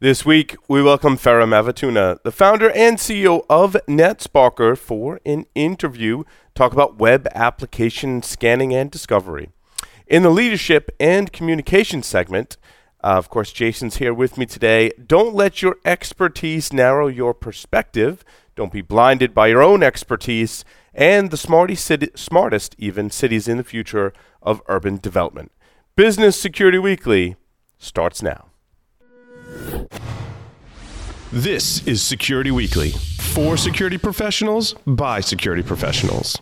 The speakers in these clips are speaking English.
This week, we welcome Ferruh Mavituna, the founder and CEO of NetSparker, for an interview. Talk about web application scanning and discovery. In the leadership and communication segment, uh, of course, Jason's here with me today. Don't let your expertise narrow your perspective. Don't be blinded by your own expertise and the city, smartest, even, cities in the future of urban development. Business Security Weekly starts now. This is Security Weekly for security professionals by security professionals.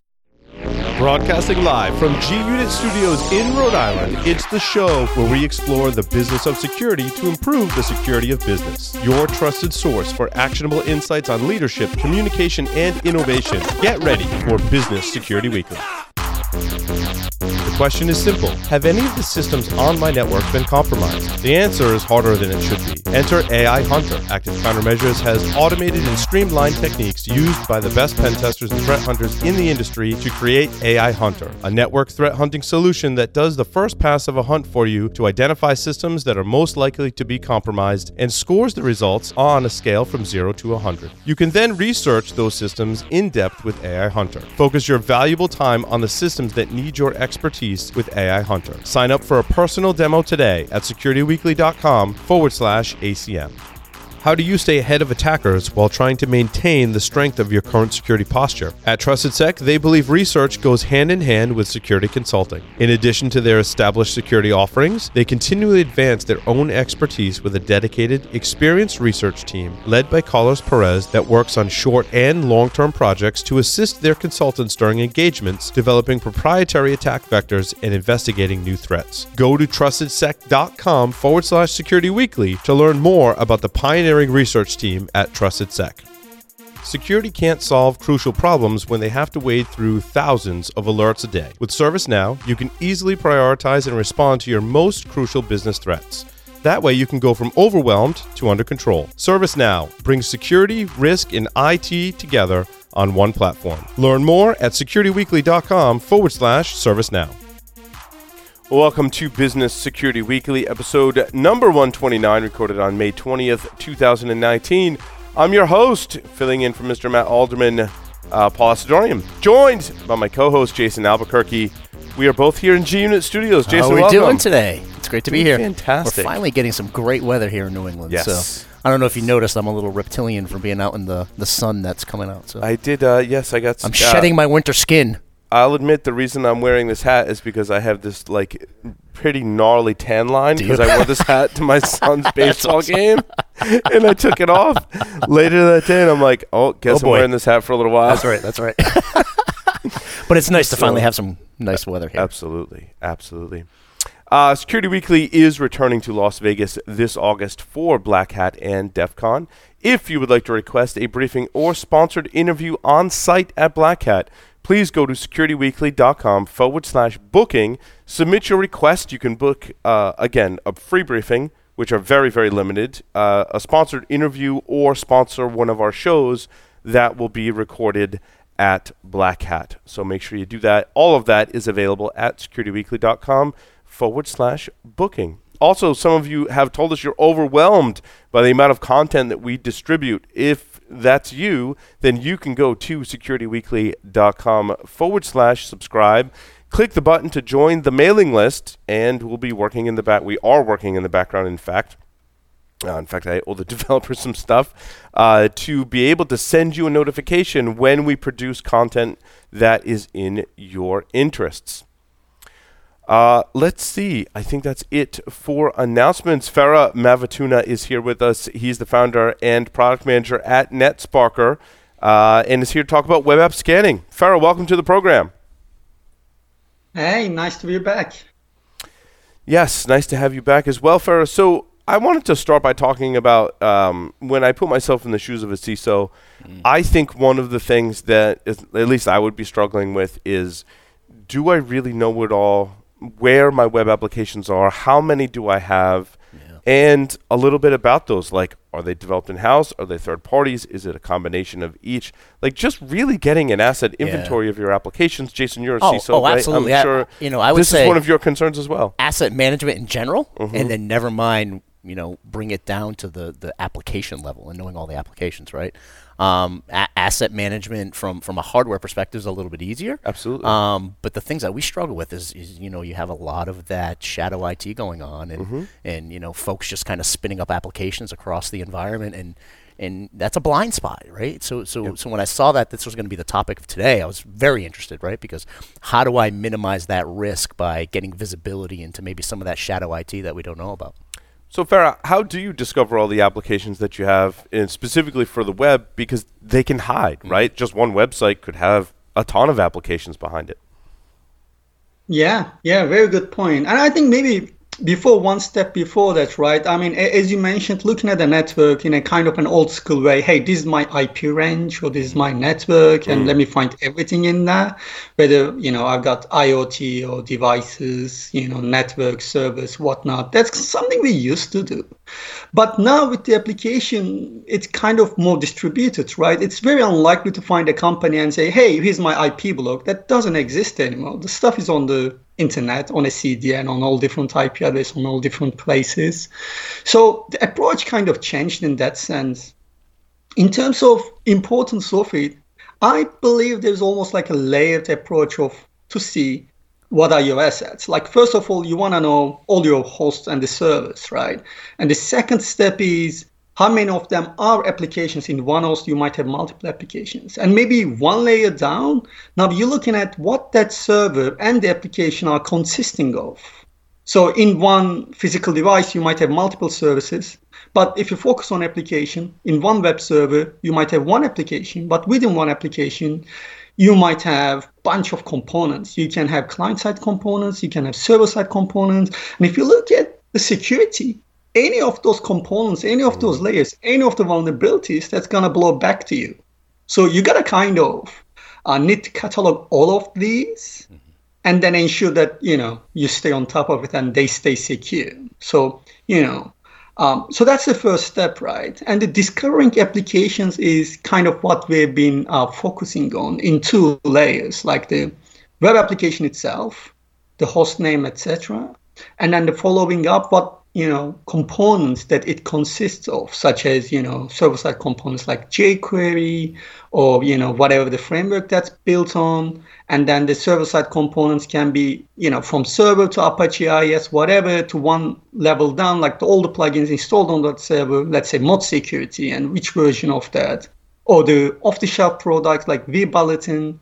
Broadcasting live from G Unit Studios in Rhode Island, it's the show where we explore the business of security to improve the security of business. Your trusted source for actionable insights on leadership, communication, and innovation. Get ready for Business Security Weekly question is simple Have any of the systems on my network been compromised? The answer is harder than it should be. Enter AI Hunter. Active Countermeasures has automated and streamlined techniques used by the best pen testers and threat hunters in the industry to create AI Hunter, a network threat hunting solution that does the first pass of a hunt for you to identify systems that are most likely to be compromised and scores the results on a scale from 0 to 100. You can then research those systems in depth with AI Hunter. Focus your valuable time on the systems that need your expertise expertise with AI Hunter. Sign up for a personal demo today at securityweekly.com forward slash ACM. How do you stay ahead of attackers while trying to maintain the strength of your current security posture? At TrustedSec, they believe research goes hand in hand with security consulting. In addition to their established security offerings, they continually advance their own expertise with a dedicated, experienced research team led by Carlos Perez that works on short and long term projects to assist their consultants during engagements, developing proprietary attack vectors and investigating new threats. Go to trustedsec.com forward slash security weekly to learn more about the pioneering engineering research team at TrustedSec. Security can't solve crucial problems when they have to wade through thousands of alerts a day. With ServiceNow, you can easily prioritize and respond to your most crucial business threats. That way, you can go from overwhelmed to under control. ServiceNow brings security, risk, and IT together on one platform. Learn more at securityweekly.com forward slash ServiceNow. Welcome to Business Security Weekly, episode number 129, recorded on May 20th, 2019. I'm your host, filling in for Mr. Matt Alderman, uh, Paul Asadoorian, joined by my co host, Jason Albuquerque. We are both here in G Unit Studios. Jason, how are we welcome. doing today? It's great to be here. Fantastic. We're finally getting some great weather here in New England. Yes. So I don't know if you noticed, I'm a little reptilian from being out in the, the sun that's coming out. So I did, uh, yes, I got I'm uh, shedding my winter skin. I'll admit the reason I'm wearing this hat is because I have this like pretty gnarly tan line because I wore this hat to my son's baseball awesome. game and I took it off later that day and I'm like, oh, guess Oh, I'm wearing this hat for a little while. That's right. That's right. but it's nice to finally have some nice weather here. Absolutely, absolutely. Uh, Security Weekly is returning to Las Vegas this August for Black Hat and DEF CON. If you would like to request a briefing or sponsored interview on site at Black Hat, please go to securityweekly.com forward slash booking. Submit your request. You can book, uh, again, a free briefing, which are very, very limited, uh, a sponsored interview, or sponsor one of our shows that will be recorded at Black Hat. So make sure you do that. All of that is available at securityweekly.com forward slash booking. Also, some of you have told us you're overwhelmed by the amount of content that we distribute. If that's you, then you can go to securityweekly.com forward slash subscribe. Click the button to join the mailing list, and we'll be working in the back. We are working in the background, in fact. Uh, in fact, I owe the developers some stuff uh, to be able to send you a notification when we produce content that is in your interests. Uh, let's see. I think that's it for announcements. Ferruh Mavituna is here with us. He's the founder and product manager at NetSparker uh, and is here to talk about web app scanning. Ferruh, welcome to the program. Hey, nice to be back. Yes, nice to have you back as well, Ferruh. So I wanted to start by talking about um, when I put myself in the shoes of a CISO. I think one of the things that is, at least I would be struggling with is, do I really know it all? Where my web applications are? How many do I have? And a little bit about those, like are they developed in house? Are they third parties? Is it a combination of each? Like just really getting an asset Yeah. inventory of your applications. Jason, you're a Oh, CISO, oh, right? absolutely. I'm I- sure you know, I would this say- is one of your concerns as well. Asset management in general, Mm-hmm. and then never mind you know bring it down to the the application level and knowing all the applications, right? Um, a- asset management from from a hardware perspective is a little bit easier. Absolutely. Um, but the things that we struggle with is, is you know you have a lot of that shadow IT going on, and and you know folks just kind of spinning up applications across the environment, and and that's a blind spot, right? So so so when I saw that this was going to be the topic of today, I was very interested, right? Because how do I minimize that risk by getting visibility into maybe some of that shadow IT that we don't know about? So, Ferruh, how do you discover all the applications that you have, and specifically for the web? Because they can hide, mm-hmm. right? Just one website could have a ton of applications behind it. Yeah, yeah, very good point. And I think maybe before one step before that, right? I mean, as you mentioned, looking at the network in a kind of an old school way. Hey, this is my IP range, or this is my network, and mm. let me find everything in there. Whether you know I've got IoT or devices, you know, network servers, whatnot. That's something we used to do. But now with the application, it's kind of more distributed, right? It's very unlikely to find a company and say, hey, here's my IP block. That doesn't exist anymore. The stuff is on the internet, on a CDN, on all different IP addresses, on all different places. So the approach kind of changed in that sense. In terms of importance of it, I believe there's almost like a layered approach of to see what are your assets. Like first of all, you want to know all your hosts and the servers, right? And the second step is how many of them are applications in one host you might have multiple applications. And maybe one layer down now you're looking at what that server and the application are consisting of. So in one physical device you might have multiple services but if you focus on application in one web server you might have one application but within one application you might have bunch of components. You can have client side components you can have server side components. And if you look at the security any of those components, any of those layers, any of the vulnerabilities, that's gonna blow back to you. So you gotta kind of uh, need to catalog all of these, and then ensure that you know you stay on top of it and they stay secure. So you know, um, so that's the first step, right? And the discovering applications is kind of what we've been uh, focusing on in two layers, like the web application itself, the host name, etc., and then the following up what you know components that it consists of such as you know server-side components like jquery or you know whatever the framework that's built on. And then the server-side components can be you know from server to apache is whatever to one level down like the, all the plugins installed on that server let's say mod security and which version of that. Or the off-the-shelf products like vbulletin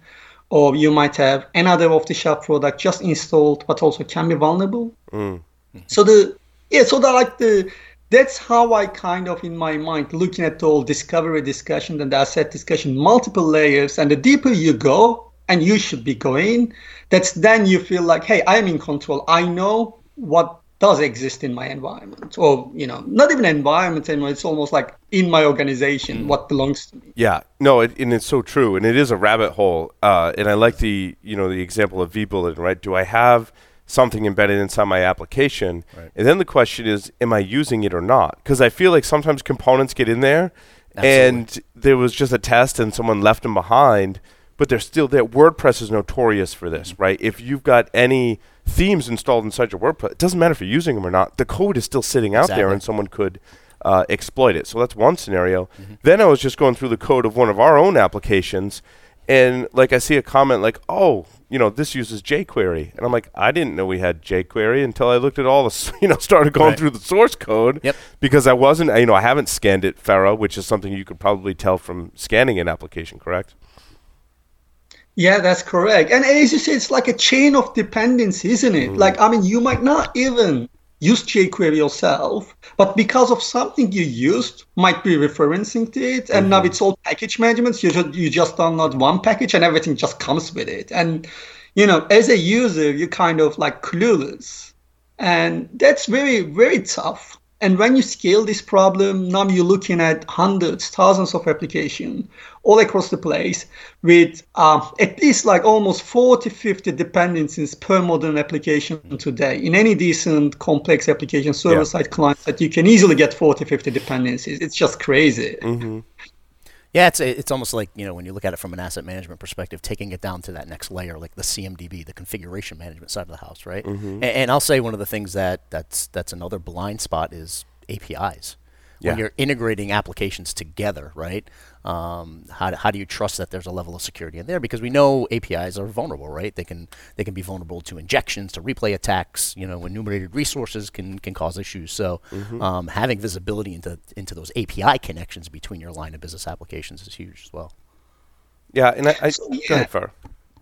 or you might have another off-the-shelf product just installed but also can be vulnerable. Mm. So the yeah, so that like the that's how I kind of in my mind looking at the whole discovery discussion and the asset discussion, multiple layers, and the deeper you go, and you should be going, that's then you feel like, hey, I'm in control. I know what does exist in my environment, or you know, not even environment anymore. It's almost like in my organization, what belongs to me. Yeah, no, it, and it's so true, and it is a rabbit hole. Uh, and I like the you know the example of vBulletin, right? Do I have something embedded inside my application? And then the question is, am I using it or not? Because I feel like sometimes components get in there, and there was just a test, and someone left them behind, but they're still there. WordPress is notorious for this, right? If you've got any themes installed inside your WordPress, it doesn't matter if you're using them or not. The code is still sitting out there, and someone could uh, exploit it. So that's one scenario. Then I was just going through the code of one of our own applications, and like I see a comment like, "Oh, you know, this uses jQuery," and I'm like, "I didn't know we had jQuery until I looked at all the, you know, started going Right. through the source code." Yep. Because I wasn't, you know, I haven't scanned it, Ferruh, which is something you could probably tell from scanning an application, correct? Yeah, that's correct. And as you say, it's like a chain of dependency, isn't it? Mm-hmm. Like, I mean, you might not even use jQuery yourself, but because of something you used, might be referencing to it, and now mm-hmm. it's all package management. You just you just download one package, and everything just comes with it. And you know, as a user, you're kind of like clueless, and that's very very tough. And when you scale this problem, now you're looking at hundreds, thousands of applications all across the place with um, at least like almost 40, 50 dependencies per modern application today. In any decent complex application, server side client that you can easily get 40, 50 dependencies. It's just crazy. Yeah, it's it's almost like you know when you look at it from an asset management perspective, taking it down to that next layer, like the CMDB, the configuration management side of the house, right? And, and I'll say one of the things that that's that's another blind spot is APIs. Yeah. When you're integrating applications together, right? Um, how, do, how do you trust that there's a level of security in there? Because we know APIs are vulnerable, right? They can they can be vulnerable to injections, to replay attacks. You know, enumerated resources can can cause issues. So um, having visibility into into those API connections between your line of business applications is huge as well. Yeah, and I, I So, go ahead, Ferruh.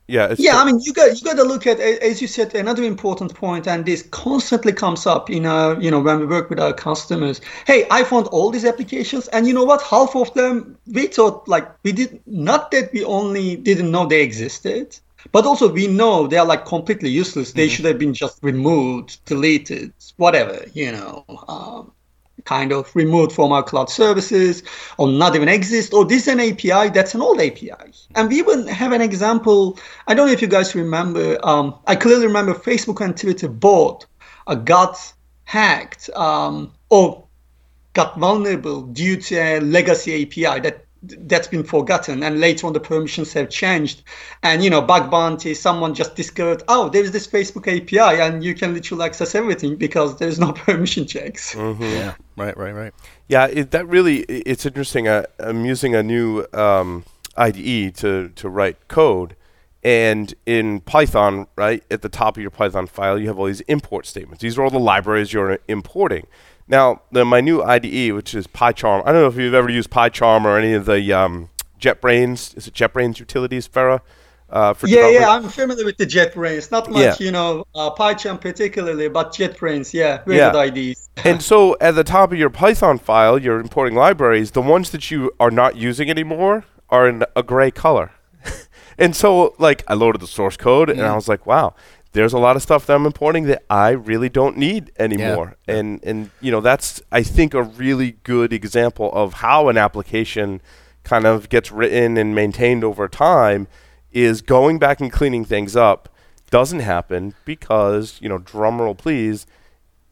Yeah, it's Yeah, I mean, you got you got to look at, as you said, another important point, and this constantly comes up in our, you know, when we work with our customers. Hey, I found all these applications, and you know what? Half of them we thought like we did not that we only didn't know they existed, but also we know they are like completely useless. They should have been just removed, deleted, whatever, you know. Um, kind of removed from our cloud services or not even exist or this is an api that's an old api and we even have an example i don't know if you guys remember um, i clearly remember facebook and twitter both uh, got hacked um, or got vulnerable due to a legacy api that that's been forgotten and later on the permissions have changed and you know bug bounty someone just discovered oh there's this facebook api and you can literally access everything because there's no permission checks Yeah, right, right, right. Yeah, it, that really it's interesting. Uh, I'm using a new um, IDE to to write code, and in Python, right at the top of your Python file, you have all these import statements. These are all the libraries you're importing. Now, the, my new IDE, which is PyCharm, I don't know if you've ever used PyCharm or any of the um, JetBrains. Is it JetBrains utilities, Ferruh? Uh, for Yeah, yeah, I'm familiar with the JetBrains. Not much, Yeah. you know, uh, PyCharm particularly, but JetBrains, yeah, very Yeah. good IDs. and so at the top of your Python file, you're importing libraries. The ones that you are not using anymore are in a gray color. and so, like, I loaded the source code, and I was like, wow, there's a lot of stuff that I'm importing that I really don't need anymore. And and you know, that's I think a really good example of how an application kind of gets written and maintained over time is going back and cleaning things up doesn't happen because, you know, drum roll please,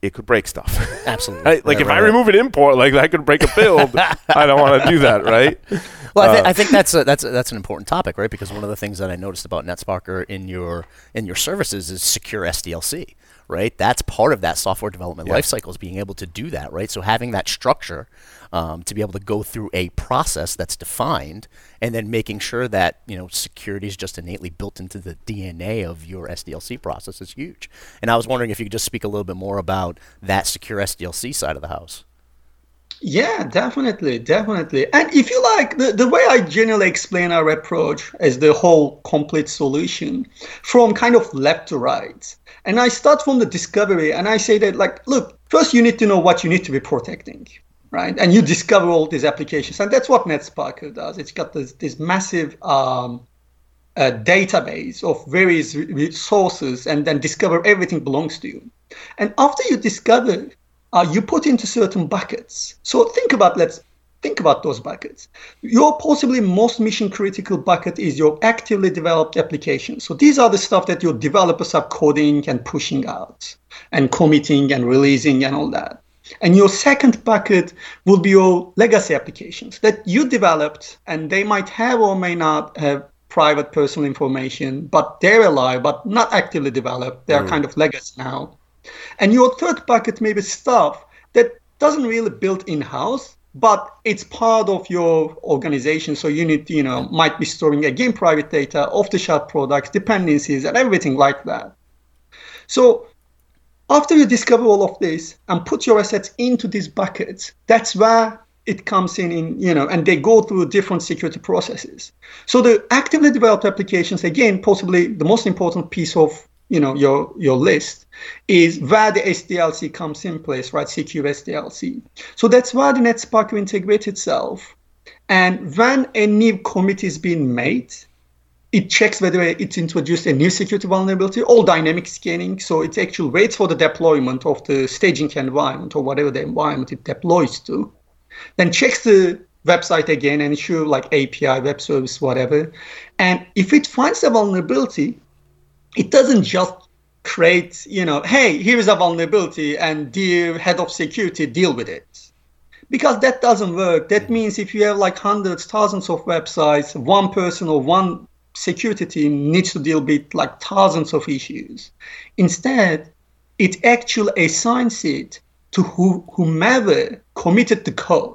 it could break stuff. Absolutely. Right? Like Right, if right, I remove an import, like that could break a build. I don't want to do that, right? Well, I, Uh, I think that's a, that's a, that's an important topic, right? Because one of the things that I noticed about NetSparker in your in your services is secure SDLC, right? That's part of that software development lifecycle is being able to do that, right? So having that structure um, to be able to go through a process that's defined, and then making sure that you know security is just innately built into the DNA of your SDLC process is huge. And I was wondering if you could just speak a little bit more about that secure SDLC side of the house. Yeah, definitely, definitely. And if you like, the, the way I generally explain our approach as the whole complete solution from kind of left to right. And I start from the discovery and I say that, like, look, first you need to know what you need to be protecting, right? And you discover all these applications. And that's what NetSparker does. It's got this, this massive um, uh, database of various re- re- sources and then discover everything belongs to you. And after you discover, uh, you put into certain buckets. So think about let's think about those buckets. Your possibly most mission critical bucket is your actively developed application. So these are the stuff that your developers are coding and pushing out and committing and releasing and all that. And your second bucket will be your legacy applications that you developed and they might have or may not have private personal information, but they're alive, but not actively developed. They're kind of legacy now. And your third bucket may be stuff that doesn't really build in-house, but it's part of your organization. So you need, you know, might be storing again private data, off-the-shelf products, dependencies, and everything like that. So after you discover all of this and put your assets into these buckets, that's where it comes in, in you know, and they go through different security processes. So the actively developed applications, again, possibly the most important piece of you know your your list is where the SDLC comes in place, right? Secure SDLC. So that's where the NetSpark will integrate itself. And when a new commit is being made, it checks whether it's introduced a new security vulnerability or dynamic scanning. So it actually waits for the deployment of the staging environment or whatever the environment it deploys to. Then checks the website again and issue like API, web service, whatever. And if it finds a vulnerability, it doesn't just create, you know, hey, here is a vulnerability and dear head of security, deal with it. Because that doesn't work. That means if you have like hundreds, thousands of websites, one person or one security team needs to deal with like thousands of issues. Instead, it actually assigns it to who, whomever committed the code.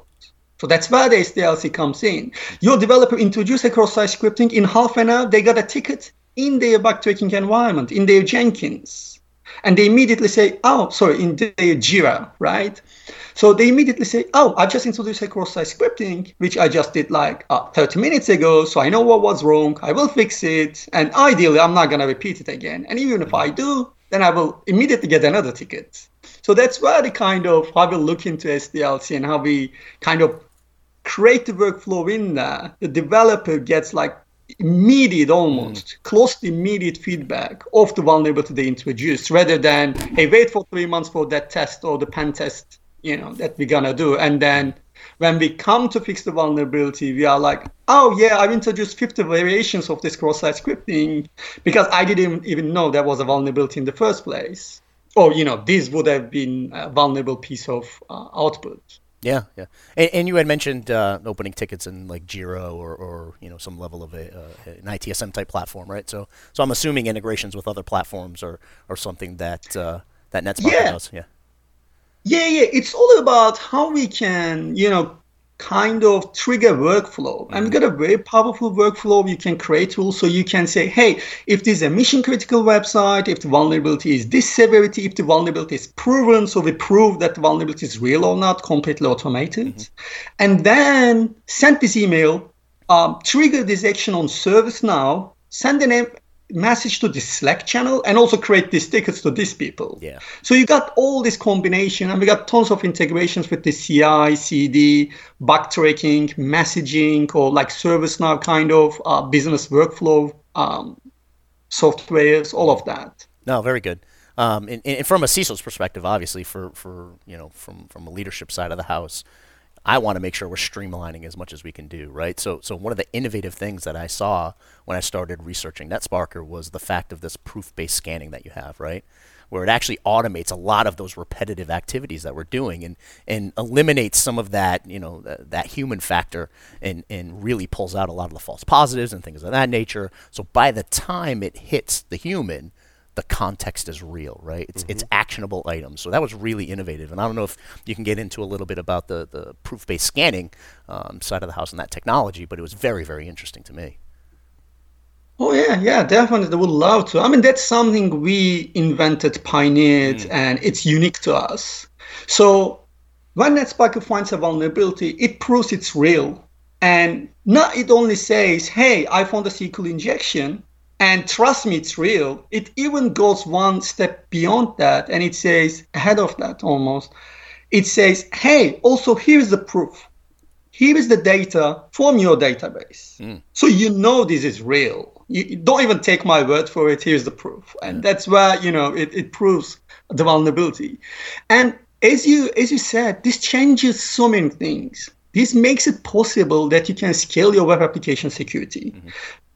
So that's where the SDLC comes in. Your developer introduced a cross-site scripting in half an hour. They got a ticket in their bug tracking environment, in their Jenkins. And they immediately say, oh, sorry, in their Jira, right? So they immediately say, oh, I just introduced a cross-site scripting, which I just did like uh, 30 minutes ago. So I know what was wrong. I will fix it. And ideally, I'm not going to repeat it again. And even if I do, then I will immediately get another ticket. So that's where the kind of how we look into SDLC and how we kind of create the workflow in there. The developer gets like immediate almost mm. close to immediate feedback of the vulnerability they introduced rather than hey wait for three months for that test or the pen test you know that we're gonna do. And then when we come to fix the vulnerability we are like oh yeah i've introduced 50 variations of this cross-site scripting because i didn't even know there was a vulnerability in the first place. Or you know this would have been a vulnerable piece of uh, output yeah, yeah, and, and you had mentioned uh, opening tickets in like Jira or, or you know some level of a, uh, an ITSM type platform, right? So, so I'm assuming integrations with other platforms or or something that uh, that NetSpark yeah. does. Yeah. Yeah, yeah. It's all about how we can, you know, kind of trigger workflow. And we got a very powerful workflow you can create tools. So you can say, hey, if this is a mission critical website, if the vulnerability is this severity, if the vulnerability is proven, so we prove that the vulnerability is real or not, completely automated. Mm-hmm. And then send this email, um, trigger this action on ServiceNow, send an message to the Slack channel and also create these tickets to these people. Yeah. So you got all this combination and we got tons of integrations with the CI, CD, bug tracking, messaging, or like ServiceNow kind of uh, business workflow um, softwares, all of that. No, very good. Um, and, and, from a CISO's perspective, obviously, for, for you know, from from a leadership side of the house, I want to make sure we're streamlining as much as we can do, right? So, so one of the innovative things that I saw when I started researching NetSparker was the fact of this proof-based scanning that you have, right? Where it actually automates a lot of those repetitive activities that we're doing and, and eliminates some of that, you know, th- that human factor and, and really pulls out a lot of the false positives and things of that nature. So by the time it hits the human, the context is real, right? It's mm-hmm. it's actionable items. So that was really innovative. And I don't know if you can get into a little bit about the the proof based scanning um, side of the house and that technology, but it was very very interesting to me. Oh yeah, yeah, definitely They would love to. I mean, that's something we invented, pioneered, mm. and it's unique to us. So when NetSparker finds a vulnerability, it proves it's real. And not it only says, hey, I found a SQL injection, and trust me, it's real. It even goes one step beyond that, and it says, ahead of that almost, it says, hey, also here's the proof. Here is the data from your database. Mm. So you know this is real. You don't even take my word for it. Here's the proof. And that's where, you know, it, it proves the vulnerability. And as you as you said, this changes so many things. This makes it possible that you can scale your web application security. Mm-hmm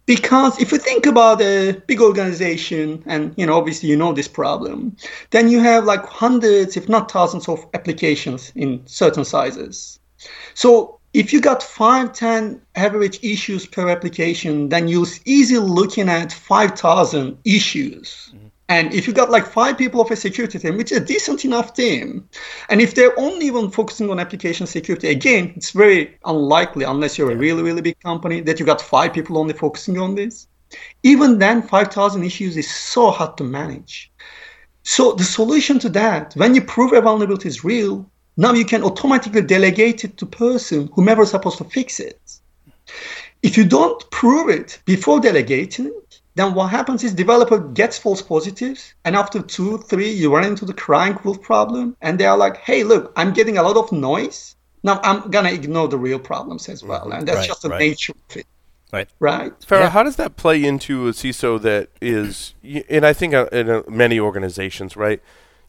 because if you think about a big organization and you know obviously you know this problem then you have like hundreds if not thousands of applications in certain sizes so if you got 5 10 average issues per application then you're easily looking at 5000 issues mm-hmm. And if you got like five people of a security team, which is a decent enough team, and if they're only even focusing on application security, again, it's very unlikely unless you're a really, really big company that you got five people only focusing on this. Even then, 5,000 issues is so hard to manage. So the solution to that, when you prove a vulnerability is real, now you can automatically delegate it to person whomever is supposed to fix it. If you don't prove it before delegating, then what happens is developer gets false positives and after two three you run into the crying wolf problem and they are like hey look i'm getting a lot of noise now i'm gonna ignore the real problems as well and that's right, just the right. nature of it right right Ferruh, yeah. how does that play into a CISO that is, and I think uh, in uh, many organizations, right?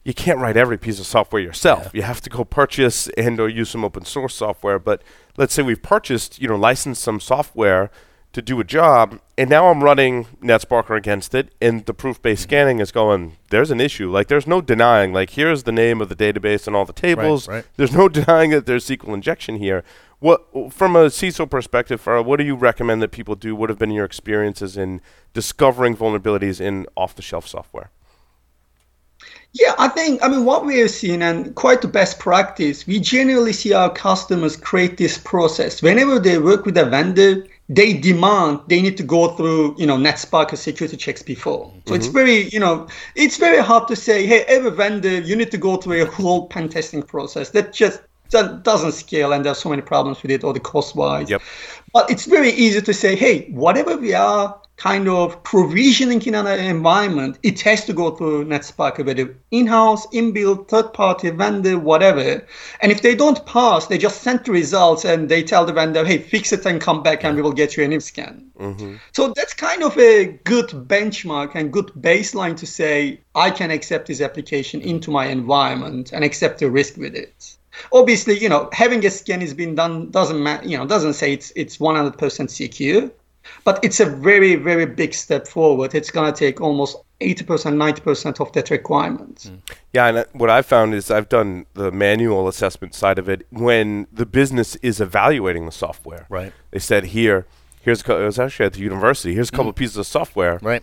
You can't write every piece of software yourself. Yeah. You have to go purchase and or use some open source software. But let's say we've purchased, you know, licensed some software to do a job, and now I'm running NetSparker against it, and the proof-based mm-hmm. scanning is going. There's an issue. Like there's no denying. Like here's the name of the database and all the tables. Right, right. There's no denying that there's SQL injection here. What from a CISO perspective, Ferruh, what do you recommend that people do? What have been your experiences in discovering vulnerabilities in off-the-shelf software? Yeah, I think, I mean, what we have seen and quite the best practice, we generally see our customers create this process. Whenever they work with a vendor, they demand they need to go through, you know, NetSpark security checks before. So mm-hmm. it's very, you know, it's very hard to say, hey, every vendor, you need to go through a whole pen testing process. That just that doesn't scale and there's so many problems with it or the cost wise. Yep. But it's very easy to say, hey, whatever we are kind of provisioning in an environment, it has to go through NetSpark, whether in-house, inbuilt, third-party vendor, whatever. And if they don't pass, they just send the results and they tell the vendor, hey, fix it and come back and we will get you an scan. Mm-hmm. So that's kind of a good benchmark and good baseline to say, I can accept this application into my environment and accept the risk with it obviously you know having a scan has been done doesn't matter you know doesn't say it's it's 100% secure but it's a very, very big step forward. It's going to take almost 80%, 90% of that requirement. Mm. Yeah, and uh, what I've found is I've done the manual assessment side of it when the business is evaluating the software. Right. They said, here, here's, a couple it was actually at the university, here's a couple mm. of pieces of software. Right.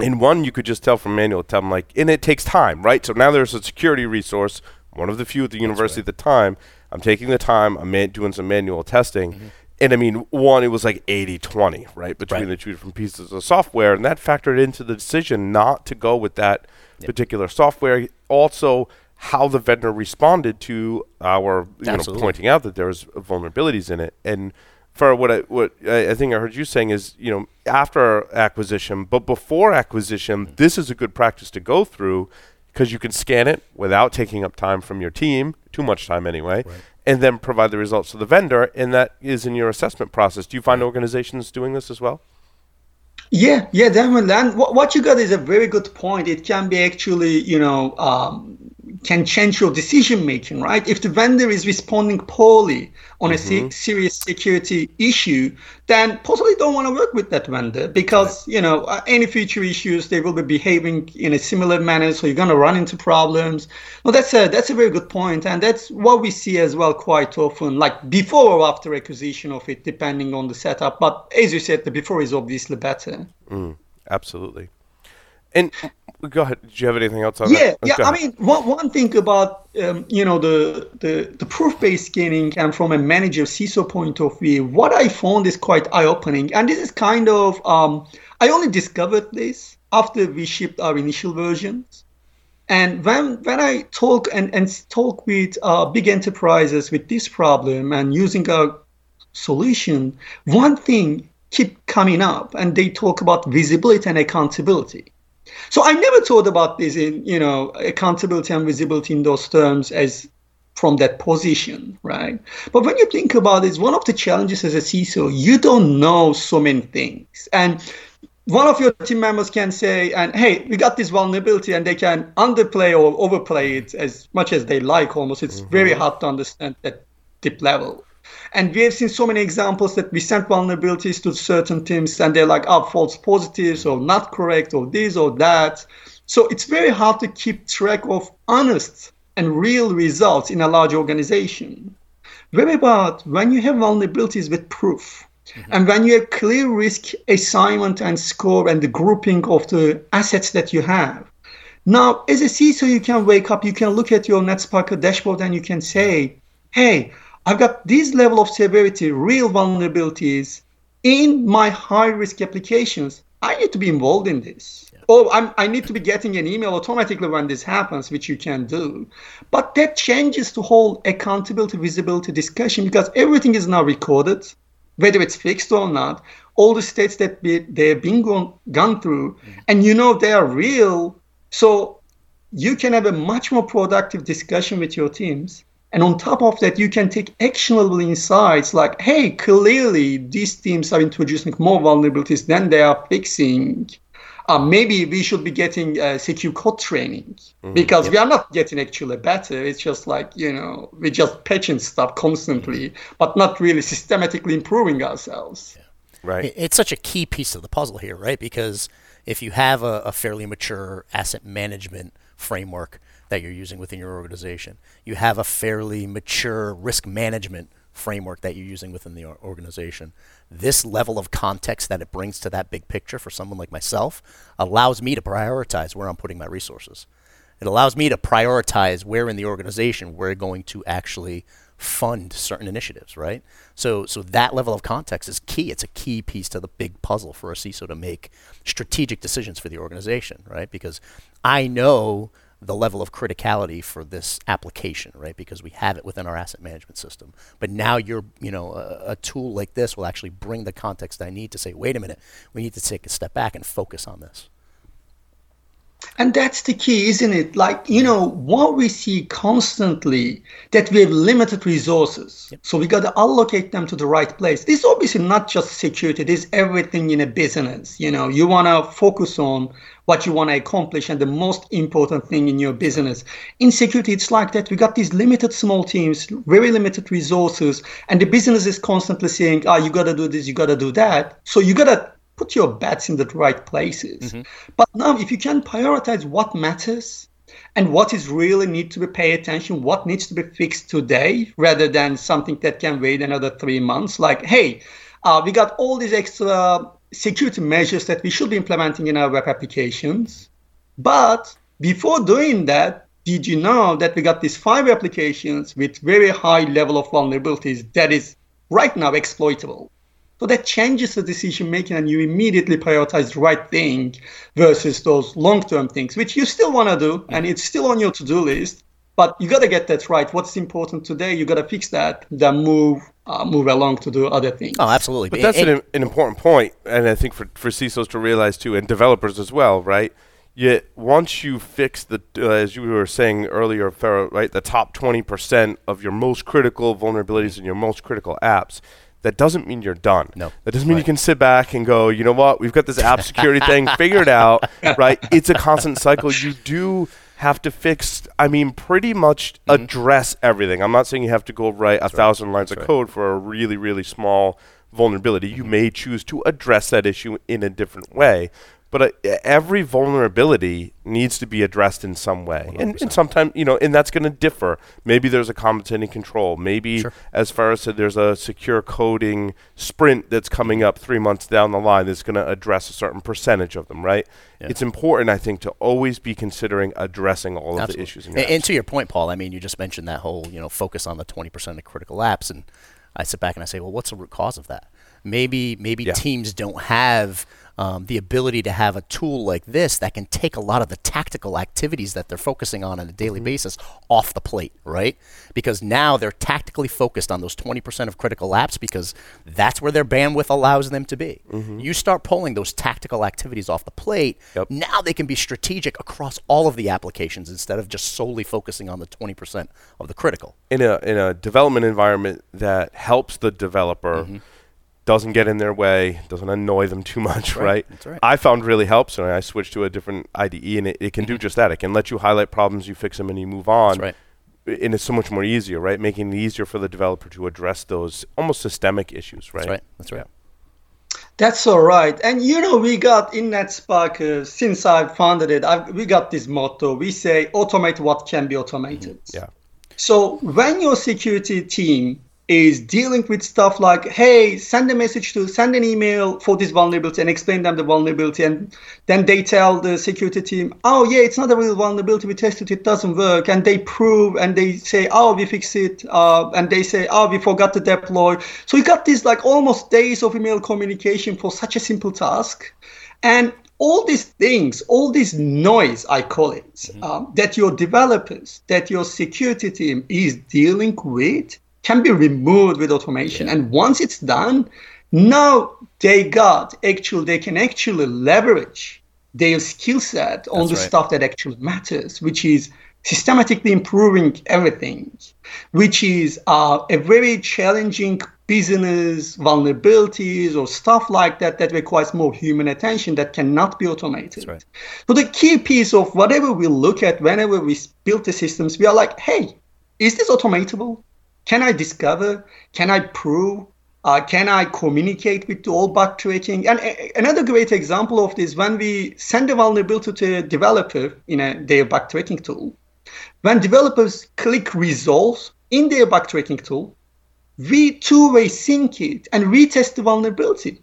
In one, you could just tell from manual, tell them like, and it takes time, right? So now there's a security resource, one of the few at the university right. at the time. I'm taking the time, I'm man- doing some manual testing. Mm-hmm and I mean, one, it was like 80 20, right, between right. the two different pieces of software. And that factored into the decision not to go with that yep. particular software. Also, how the vendor responded to our, you know, pointing out that there was vulnerabilities in it. And for what I, what I, I think I heard you saying is, you know, after acquisition, but before acquisition, mm-hmm. this is a good practice to go through because you can scan it without taking up time from your team, too much time anyway. Right and then provide the results to the vendor, and that is in your assessment process. Do you find organizations doing this as well? Yeah, yeah, definitely. And what you got is a very good point. It can be actually, you know, um, can change your decision making, right? If the vendor is responding poorly on mm-hmm. a se- serious security issue, then possibly don't want to work with that vendor because right. you know uh, any future issues they will be behaving in a similar manner, so you're going to run into problems. Well, that's a that's a very good point, and that's what we see as well quite often, like before or after acquisition of it, depending on the setup. But as you said, the before is obviously better. Mm, absolutely. And go ahead. Do you have anything else on yeah, that? Yeah, yeah. I mean, one, one thing about um, you know the, the the proof-based scanning and from a manager CISO point of view, what I found is quite eye-opening. And this is kind of um, I only discovered this after we shipped our initial versions. And when when I talk and, and talk with uh, big enterprises with this problem and using our solution, one thing keep coming up, and they talk about visibility and accountability. So I never thought about this in, you know, accountability and visibility in those terms as from that position, right? But when you think about it, one of the challenges as a CISO, you don't know so many things. And one of your team members can say, and hey, we got this vulnerability, and they can underplay or overplay it as much as they like almost. It's mm-hmm. very hard to understand at deep level. And we have seen so many examples that we sent vulnerabilities to certain teams and they're like, oh, false positives or not correct or this or that. So it's very hard to keep track of honest and real results in a large organization. What about when you have vulnerabilities with proof? Mm-hmm. And when you have clear risk assignment and score and the grouping of the assets that you have, now as a CISO, you can wake up, you can look at your NetSpark dashboard and you can say, hey, I've got this level of severity, real vulnerabilities in my high risk applications. I need to be involved in this. Yeah. Or I'm, i need to be getting an email automatically when this happens, which you can do. But that changes the whole accountability, visibility discussion because everything is now recorded, whether it's fixed or not. All the states that be, they've been gone, gone through, mm-hmm. and you know they are real. So you can have a much more productive discussion with your teams and on top of that, you can take actionable insights like, hey, clearly these teams are introducing more vulnerabilities than they are fixing. Uh, maybe we should be getting uh, secure code training mm-hmm. because we are not getting actually better. It's just like, you know, we're just patching stuff constantly, mm-hmm. but not really systematically improving ourselves. Yeah. Right. It's such a key piece of the puzzle here, right? Because if you have a, a fairly mature asset management framework, that you're using within your organization. You have a fairly mature risk management framework that you're using within the organization. This level of context that it brings to that big picture for someone like myself allows me to prioritize where I'm putting my resources. It allows me to prioritize where in the organization we're going to actually fund certain initiatives, right? So, so that level of context is key. It's a key piece to the big puzzle for a CISO to make strategic decisions for the organization, right? Because I know the level of criticality for this application, right? Because we have it within our asset management system. But now you're, you know, a, a, tool like this will actually bring the context I need to say, wait a minute, we need to take a step back and focus on this. And that's the key, isn't it? Like, you know, what we see constantly that we have limited resources. Yep. So we got to allocate them to the right place. This is obviously not just security, this is everything in a business. You know, you want to focus on what you want to accomplish and the most important thing in your business. In security, it's like that. We got these limited small teams, very limited resources, and the business is constantly saying, oh, you got to do this, you got to do that. So you got to put your bets in the right places. Mm-hmm. But now, if you can prioritize what matters and what is really need to be paid attention, what needs to be fixed today, rather than something that can wait another three months, like, hey, uh, we got all these extra security measures that we should be implementing in our web applications. But before doing that, did you know that we got these five applications with very high level of vulnerabilities that is right now exploitable? So that changes the decision making and you immediately prioritize the right thing versus those long term things, which you still want to do and it's still on your to do list. But you got to get that right. What's important today, you got to fix that, then move uh, move along to do other things. Oh, absolutely. But that's an, an important point, and I think for, for CISOs to realize too, and developers as well, right? Yet once you fix the, uh, as you were saying earlier, Ferruh, right, the top 20% of your most critical vulnerabilities in your most critical apps, that doesn't mean you're done. No. That doesn't mean right. you can sit back and go, you know what, we've got this app security thing figured out, right? It's a constant cycle. You do have to fix, I mean, pretty much mm-hmm. address everything. I'm not saying you have to go write That's a thousand lines That's of right. code for a really, really small vulnerability. You may choose to address that issue in a different way. But uh, every vulnerability needs to be addressed in some way, and, and sometimes you know, and that's going to differ. Maybe there's a compensating control. Maybe, sure. as Ferruh said, there's a secure coding sprint that's coming up three months down the line that's going to address a certain percentage of them. Right? Yeah. It's important, I think, to always be considering addressing all of the issues. And, and to your point, Paul, I mean, you just mentioned that whole you know focus on the 20% of critical apps, and I sit back and I say, well, what's the root cause of that? Maybe maybe yeah. teams don't have um, the ability to have a tool like this that can take a lot of the tactical activities that they're focusing on on a daily mm-hmm. basis off the plate, right? Because now they're tactically focused on those 20% of critical apps because that's where their bandwidth allows them to be. Mm-hmm. You start pulling those tactical activities off the plate, yep. now they can be strategic across all of the applications instead of just solely focusing on the 20% of the critical. In a, in a development environment that helps the developer. Mm-hmm doesn't get in their way, doesn't annoy them too much, right? right? That's right. I found really helps and I switched to a different IDE, and it, it can mm-hmm. do just that. It can let you highlight problems, you fix them, and you move on. That's right. And it's so much more easier, right? Making it easier for the developer to address those almost systemic issues, right? That's right. That's right. Yeah. That's all right. And you know, we got in NetSpark, uh, since I founded it, I've, we got this motto. We say, automate what can be automated. Mm-hmm. Yeah. So when your security team is dealing with stuff like, hey, send a message to, send an email for this vulnerability and explain them the vulnerability. And then they tell the security team, oh, yeah, it's not a real vulnerability. We tested it, doesn't work. And they prove and they say, oh, we fixed it. Uh, and they say, oh, we forgot to deploy. So you got these like almost days of email communication for such a simple task. And all these things, all this noise, I call it, mm-hmm. um, that your developers, that your security team is dealing with, can be removed with automation. And once it's done, now they got actually they can actually leverage their skill set on That's the right. stuff that actually matters, which is systematically improving everything, which is uh, a very challenging business vulnerabilities or stuff like that that requires more human attention that cannot be automated. Right. So the key piece of whatever we look at whenever we build the systems, we are like, hey, is this automatable? Can I discover? Can I prove? Uh, can I communicate with the old bug tracking? And another great example of this, when we send a vulnerability to a developer in a, their bug tracking tool, when developers click resolve in their bug tracking tool, we two-way sync it and retest the vulnerability.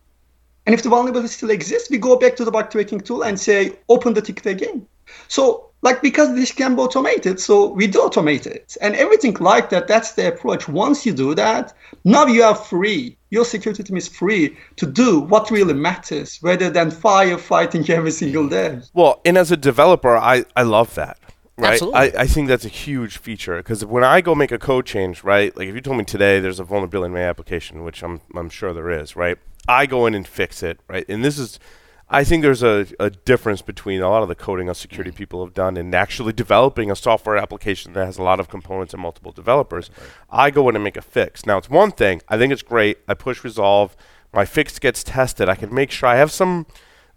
And if the vulnerability still exists, we go back to the bug tracking tool and say, open the ticket again. So like because this can be automated so we do automate it and everything like that that's the approach once you do that now you are free your security team is free to do what really matters rather than firefighting every single day Well, and as a developer, I, I love that. Right. Absolutely. I, I think that's a huge feature because when I go make a code change, right? Like if you told me today there's a vulnerability in my application, which I'm I'm sure there is, right? I go in and fix it, right? And this is I think there's a, a difference between a lot of the coding us security people have done and actually developing a software application that has a lot of components and multiple developers. I go in and make a fix. Now it's one thing, I think it's great. I push resolve, my fix gets tested. I can make sure I have some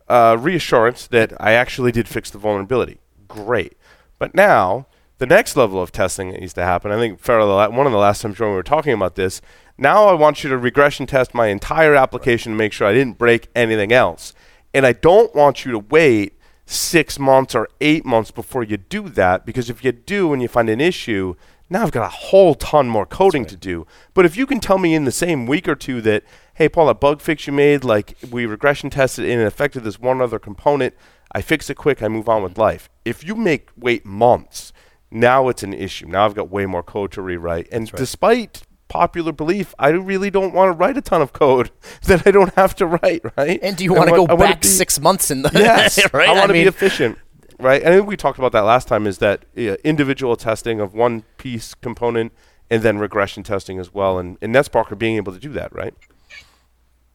uh, reassurance that I actually did fix the vulnerability. Great. But now, the next level of testing that needs to happen, I think Ferruh, one of the last times when we were talking about this, now I want you to regression test my entire application to make sure I didn't break anything else. And I don't want you to wait six months or eight months before you do that, because if you do and you find an issue, now I've got a whole ton more coding to do. But if you can tell me in the same week or two that, hey, Paul, that bug fix you made, like we regression tested and it affected this one other component, I fix it quick, I move on with mm-hmm. life. If you make wait months, now it's an issue. Now I've got way more code to rewrite. And despite popular belief, I really don't want to write a ton of code that I don't have to write, right? And do you want to go I back be- six months in the Yes, right? I want to mean, be efficient, right? And I think we talked about that last time. Is that uh, individual testing of one piece component and then regression testing as well, and and NetSparker being able to do that, right?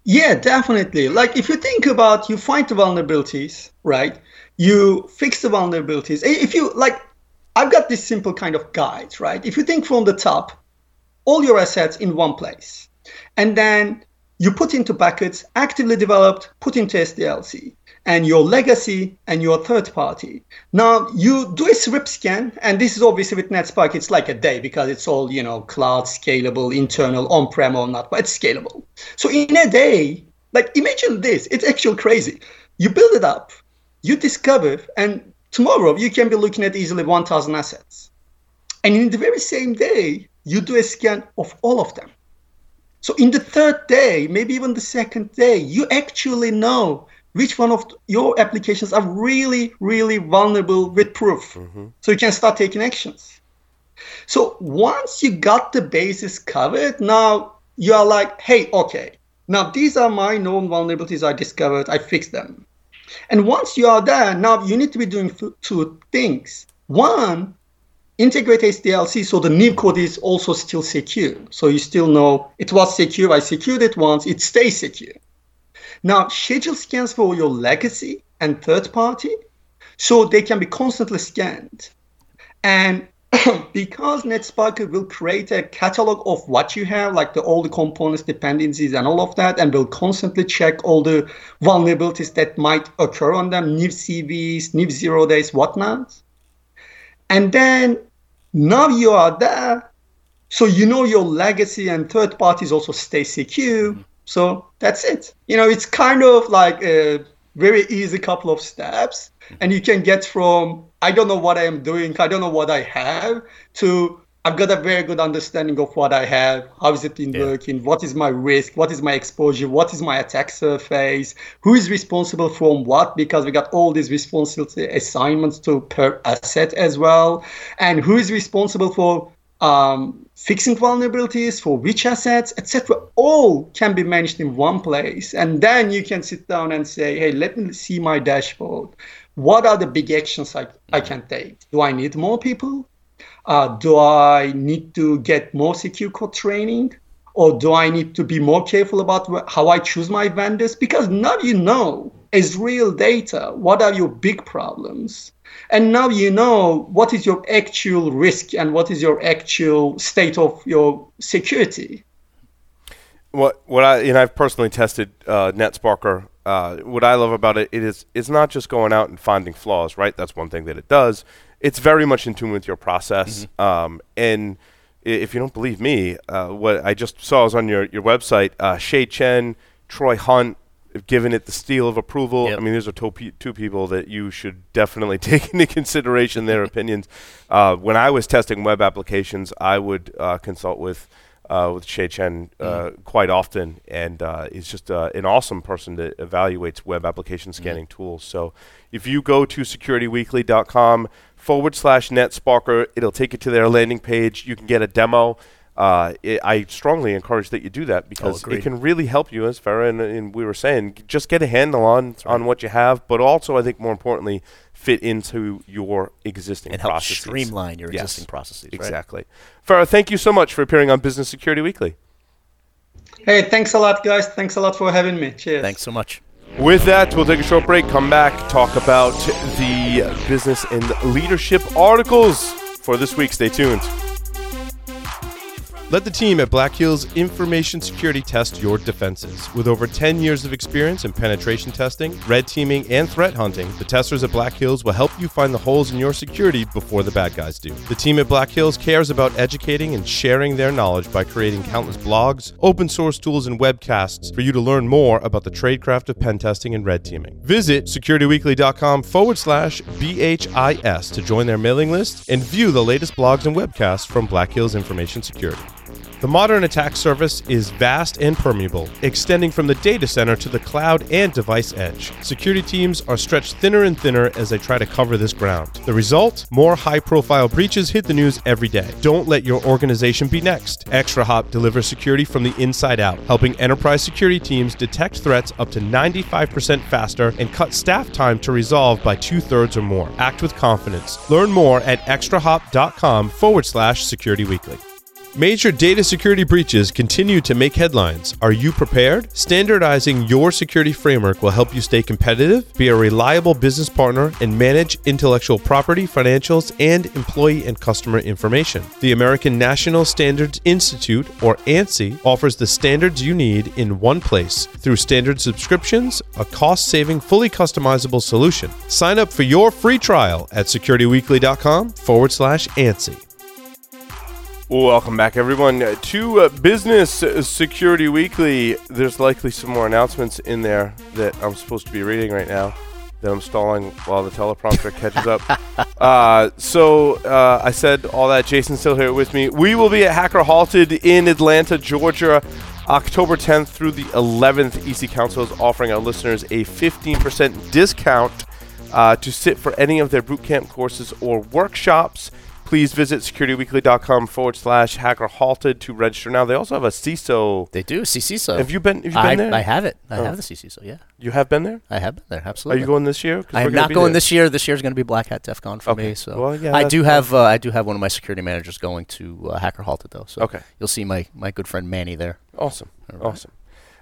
Yeah, definitely. Like if you think about you find the vulnerabilities, right? You fix the vulnerabilities. If you like I've got this simple kind of guide, right? If you think from the top, all your assets in one place. And then you put into buckets actively developed, put into SDLC, and your legacy and your third party. Now you do a strip scan, and this is obviously with NetSpark, it's like a day because it's all, you know, cloud scalable, internal, on-prem or not, but it's scalable. So in a day, like imagine this, it's actually crazy. You build it up, you discover, and tomorrow you can be looking at easily 1,000 assets. And in the very same day, you do a scan of all of them. So in the third day, maybe even the second day, you actually know which one of your applications are really, really vulnerable with proof. Mm-hmm. So you can start taking actions. So once you got the basis covered, now you are like, hey, okay, now these are my known vulnerabilities I discovered, I fixed them. And once you are there, now you need to be doing two things. One, integrate SDLC so the new code is also still secure. So you still know it was secure, I secured it once, it stays secure. Now, schedule scans for your legacy and third party so they can be constantly scanned. And because NetSparker will create a catalog of what you have, like the all the components, dependencies, and all of that, and will constantly check all the vulnerabilities that might occur on them, new CVs, new zero days, whatnot. And then now you are there, so you know your legacy and third parties also stay secure. Mm-hmm. So that's it. You know, it's kind of like a very easy couple of steps, mm-hmm. and you can get from I don't know what I am doing, I don't know what I have, to I've got a very good understanding of what I have, how is it been working, what is my risk, what is my exposure, what is my attack surface, who is responsible from what, because we got all these responsibility assignments to per asset as well, and who is responsible for um, fixing vulnerabilities for which assets, etc. All can be managed in one place, and then you can sit down and say, "Hey, let me see my dashboard. What are the big actions I, I can take? Do I need more people? Uh, do I need to get more secure code training? Or do I need to be more careful about wh- how I choose my vendors? Because now you know, as real data, what are your big problems? And now you know what is your actual risk and what is your actual state of your security. What what I and I've personally tested uh, NetSparker. Uh, what I love about it, it is it's not just going out and finding flaws, right? That's one thing that it does. It's very much in tune with your process. Um, and i- if you don't believe me, uh, what I just saw was on your your website. Uh, Shay Chen, Troy Hunt, have given it the seal of approval. Yep. I mean, these are two people that you should definitely take into consideration their opinions. Uh, when I was testing web applications, I would uh, consult with uh, with Shay Chen uh, quite often, and uh, he's just uh, an awesome person that evaluates web application scanning tools. So if you go to securityweekly.com forward slash NetSparker, it'll take you to their landing page. You can get a demo. Uh, it, I strongly encourage that you do that because it can really help you, as Ferruh and, and we were saying, just get a handle on, on what you have, but also, I think more importantly, fit into your existing and help processes. streamline your Yes, existing processes. right? Exactly. Ferruh, thank you so much for appearing on Business Security Weekly. Hey, thanks a lot, guys. Thanks a lot for having me. Cheers. Thanks so much. With that, we'll take a short break, come back, talk about the business and leadership articles for this week. Stay tuned. Let the team at Black Hills Information Security test your defenses. With over 10 years of experience in penetration testing, red teaming, and threat hunting, the testers at Black Hills will help you find the holes in your security before the bad guys do. The team at Black Hills cares about educating and sharing their knowledge by creating countless blogs, open source tools, and webcasts for you to learn more about the tradecraft of pen testing and red teaming. Visit securityweekly.com forward slash BHIS to join their mailing list and view the latest blogs and webcasts from Black Hills Information Security. The modern attack surface is vast and permeable, extending from the data center to the cloud and device edge. Security teams are stretched thinner and thinner as they try to cover this ground. The result? More high profile breaches hit the news every day. Don't let your organization be next. ExtraHop delivers security from the inside out, helping enterprise security teams detect threats up to 95% faster and cut staff time to resolve by two thirds or more. Act with confidence. Learn more at extrahop.com forward slash security weekly. Major data security breaches continue to make headlines. Are you prepared? Standardizing your security framework will help you stay competitive, be a reliable business partner, and manage intellectual property, financials, and employee and customer information. The American National Standards Institute, or ANSI, offers the standards you need in one place through standard subscriptions, a cost saving, fully customizable solution. Sign up for your free trial at securityweekly.com forward slash ANSI. Welcome back, everyone, to uh, Business Security Weekly. There's likely some more announcements in there that I'm supposed to be reading right now that I'm stalling while the teleprompter catches up. Uh, so uh, I said all that. Jason's still here with me. We will be at Hacker Halted in Atlanta, Georgia, October 10th through the 11th. EC Council is offering our listeners a 15% discount uh, to sit for any of their bootcamp courses or workshops. Please visit securityweekly.com forward slash hacker halted to register now. They also have a CISO. They do CCSO. Have you been? Have you been I, there? I have it. I Oh. have the CCSO. Yeah, You have been there. I have been there. Absolutely. Are you going this year? I we're am not be going there. this year. This year is going to be Black Hat DEF CON for Okay. me. So Well, yeah, I do have uh, I do have one of my security managers going to uh, Hacker Halted though. So Okay. you'll see my my good friend Manny there. Awesome. Right. Awesome.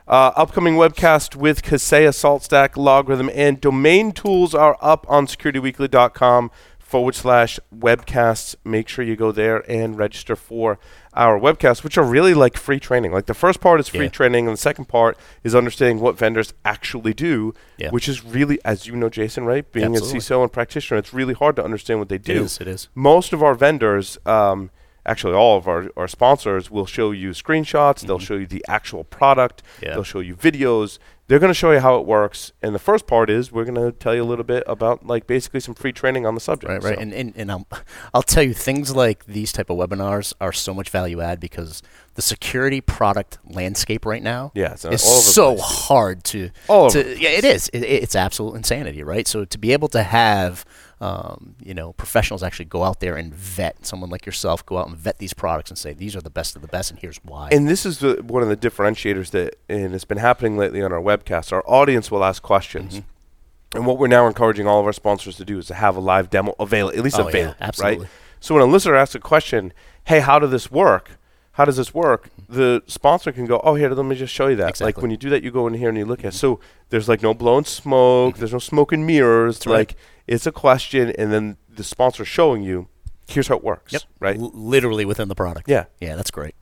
Uh, upcoming webcast with Kaseya, SaltStack, LogRhythm, and Domain Tools are up on securityweekly.com forward slash webcasts. Make sure you go there and register for our webcasts, which are really like free training. Like the first part is free Yeah. training, and the second part is understanding what vendors actually do, Yeah. which is really, as you know, Jason, right? Being Absolutely. a CISO and practitioner, it's really hard to understand what they do It is. It is. most of our vendors, um, actually all of our, our sponsors, will show you screenshots. They'll show you the actual product. Mm-hmm. Yeah. They'll show you videos. They're going to show you how it works. And the first part is we're going to tell you a little bit about like basically some free training on the subject. Right, right, So- and and, and I'll, I'll tell you things like these type of webinars are so much value add because the security product landscape right now Yeah, it's, uh, is so hard to All to yeah it is. It, it's absolute insanity right? So to be able to have um, you know professionals actually go out there and vet someone like yourself go out and vet these products and say these are the best of the best and here's why And this is the, one of the differentiators that, and it's been happening lately on our webcast. Our audience will ask questions. Mm-hmm. And what we're now encouraging all of our sponsors to do is to have a live demo available, at least Oh, yeah, available, absolutely. right? So when a listener asks a question, hey, how does this work? How does this work? The sponsor can go, oh, here, let me just show you that. Exactly. Like when you do that, you go in here and you look at. So there's like no blowing smoke. There's no smoke and mirrors. right. Like it's a question, and then the sponsor showing you, here's how it works. yep Right. L- literally within the product Yeah. yeah that's great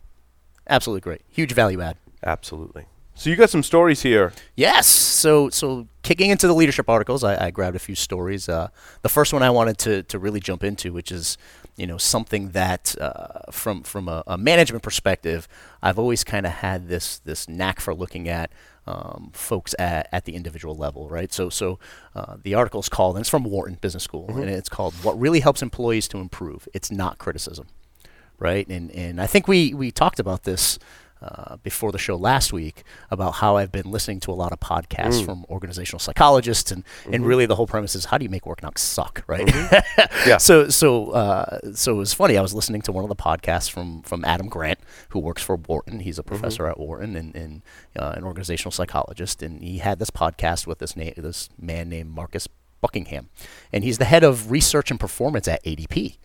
absolutely great huge value add Absolutely. So you got some stories here. Yes. So so kicking into the leadership articles, I, I grabbed a few stories. Uh, the first one I wanted to to really jump into, which is you know something that uh, from from a, a management perspective, I've always kind of had this this knack for looking at. Um, folks at, at the individual level, right? So, so uh, the article is called, and it's from Wharton Business School, and it's called "What Really Helps Employees to Improve." It's not criticism, right? And and I think we we talked about this uh, before the show last week about how I've been listening to a lot of podcasts Mm. from organizational psychologists, and, Mm-hmm. and really the whole premise is how do you make work not suck, right? Yeah. So so uh, so it was funny. I was listening to one of the podcasts from from Adam Grant, who works for Wharton. He's a Mm-hmm. professor at Wharton and, and uh, an organizational psychologist, and he had this podcast with this na- this man named Marcus Buckingham, and he's the head of research and performance at ADP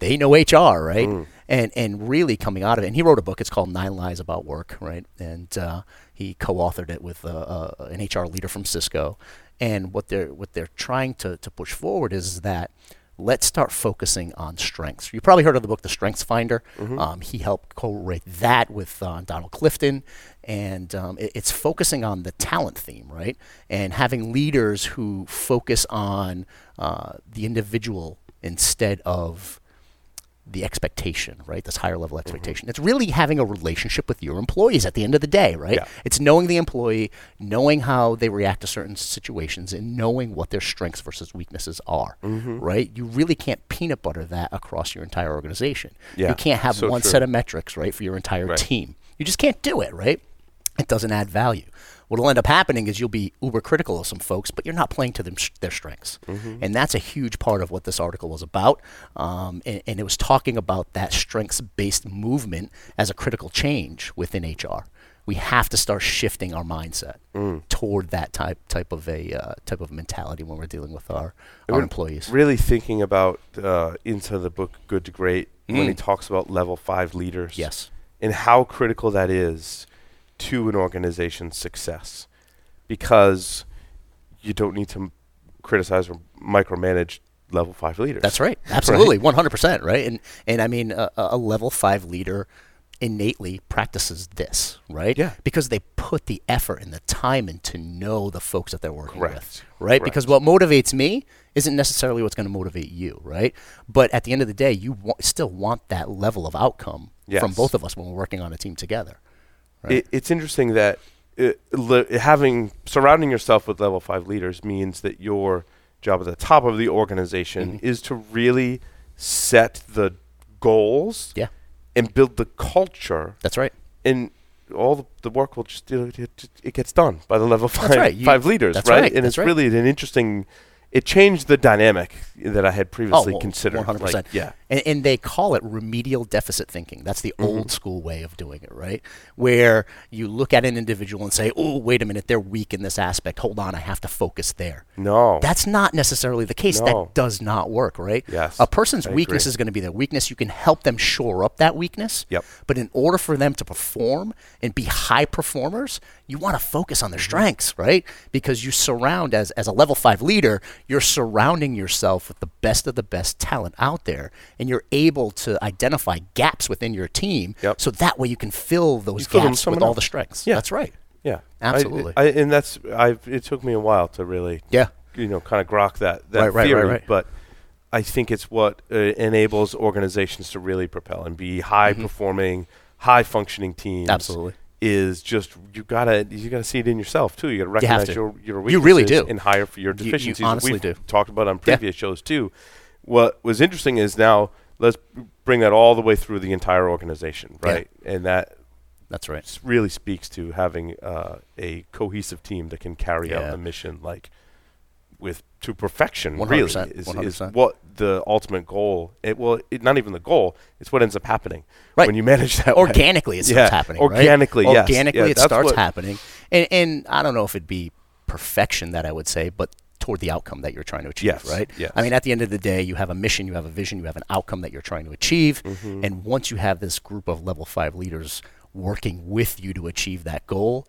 they know HR, right? And and really coming out of it. And he wrote a book. It's called Nine Lies About Work, right? And uh, he co-authored it with uh, uh, an HR leader from Cisco. And what they're what they're trying to to push forward is that let's start focusing on strengths. You probably heard of the book The Strengths Finder. Um, he helped co-write that with uh, Donald Clifton, and um, it- it's focusing on the talent theme, right? And having leaders who focus on uh, the individual instead of the expectation, right? This higher level expectation. It's really having a relationship with your employees at the end of the day, right? Yeah. It's knowing the employee, knowing how they react to certain situations, and knowing what their strengths versus weaknesses are, Mm-hmm. right? You really can't peanut butter that across your entire organization. Yeah, You can't have so one true. set of metrics, right, for your entire Right. team. You just can't do it, right? It doesn't add value. What'll end up happening is you'll be uber critical of some folks, but you're not playing to them, their strengths. Mm-hmm. And that's a huge part of what this article was about. Um, and, and it was talking about that strengths based movement as a critical change within HR. We have to start shifting our mindset Mm. toward that type type of a uh, type of mentality when we're dealing with our, our employees. Really thinking about uh, into the book Good to Great when he Mm. talks about level five leaders. Yes. And how critical that is to an organization's success. Because you don't need to m- criticize or micromanage level five leaders. That's right. Absolutely, one hundred percent. Right, and and I mean, a, a level five leader innately practices this, right? Yeah. Because they put the effort and the time in to know the folks that they're working Correct. with, right? Because what motivates me isn't necessarily what's going to motivate you, right? But at the end of the day, you wa- still want that level of outcome from both of us when we're working on a team together. It, it's interesting that it, le- having surrounding yourself with level five leaders means that your job at the top of the organization Mm-hmm. is to really set the goals Yeah, and build the culture, that's right. and all the, the work will just it, it, it gets done by the level five right. You- five leaders, right? right, And that's it's right. really an interesting. It changed the dynamic that I had previously well, considered. 100%. Like, yeah, And, and they call it remedial deficit thinking. That's the Mm-hmm. old school way of doing it, right? Where you look at an individual and say, oh, wait a minute, they're weak in this aspect. Hold on, I have to focus there. no, That's not necessarily the case. No. That does not work, right? Yes, A person's I weakness agree. is going to be their weakness. You can help them shore up that weakness. Yep. But in order for them to perform and be high performers, you want to focus on their Mm-hmm. strengths, right? Because you surround as as a level 5 leader, you're surrounding yourself with the best of the best talent out there and you're able to identify gaps within your team Yep. so that way you can fill those You gaps with all else. the strengths. Yeah. That's right. yeah, Absolutely. I, and that's I. It took me a while to really Yeah. you know kind of grok that that Right, right, right, theory, right. but I think it's what uh, enables organizations to really propel and be high performing, high functioning teams. Mm-hmm. Absolutely. Is just you gotta you gotta see it in yourself too. You gotta You recognize to. your your You really do. and hire for your You- you deficiencies. honestly We've do. talked about on Yeah. previous shows too. What was interesting is now let's bring that all the way through the entire organization, Yeah. right? And that That's right. really speaks to having uh, a cohesive team that can carry Yeah. out the mission like with to perfection 100%, really is, is 100%. what the ultimate goal it well it, not even the goal it's what ends up happening Right. when you manage that way. organically it starts Yeah, happening. right? organically, yes. Organically, Yeah, it starts happening, and and I don't know if it'd be perfection that I would say, but toward the outcome that you're trying to achieve, Yes, right? yes. I mean, at the end of the day, you have a mission, you have a vision, you have an outcome that you're trying to achieve, Mm-hmm. and once you have this group of level five leaders working with you to achieve that goal,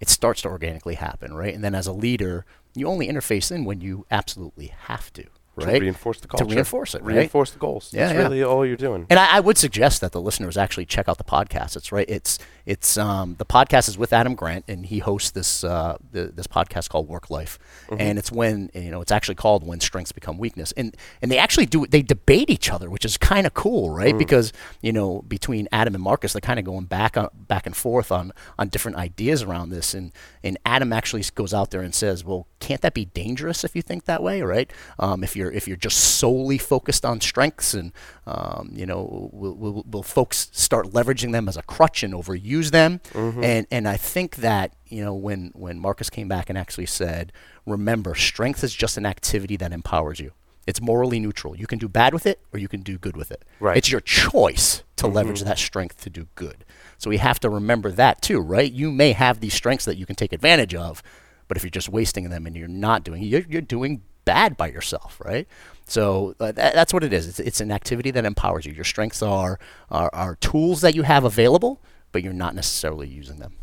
it starts to organically happen, right? And then as a leader, you only interface in when you absolutely have to, Right? to reinforce the To reinforce it, right? reinforce the goals Yeah, that's yeah. really all you're doing And I, I would suggest that the listeners actually check out the podcast. It's right. It's it's um, the podcast is with Adam Grant, and he hosts this uh, the, this podcast called Work Life, Mm-hmm. and it's when you know it's actually called When Strengths Become Weakness, and and they actually do they debate each other, which is kind of cool, right? Mm. Because you know between Adam and Marcus, they're kind of going back on, back and forth on on different ideas around this, and and Adam actually goes out there and says, well, can't that be dangerous if you think that way, right? Um, if you're if you're just solely focused on strengths and um, you know will, will, will folks start leveraging them as a crutch and overuse them. And and I think that you know when when Marcus came back and actually said remember strength is just an activity that empowers you. It's morally neutral. You can do bad with it or you can do good with it. Right. it's your choice to leverage that strength to do good. So we have to remember that too right? You may have these strengths that you can take advantage of but if you're just wasting them and you're not doing you're, you're doing bad by yourself right? So uh, that, that's what it is. It's, it's an activity that empowers you. Your strengths are, are are tools that you have available but you're not necessarily using them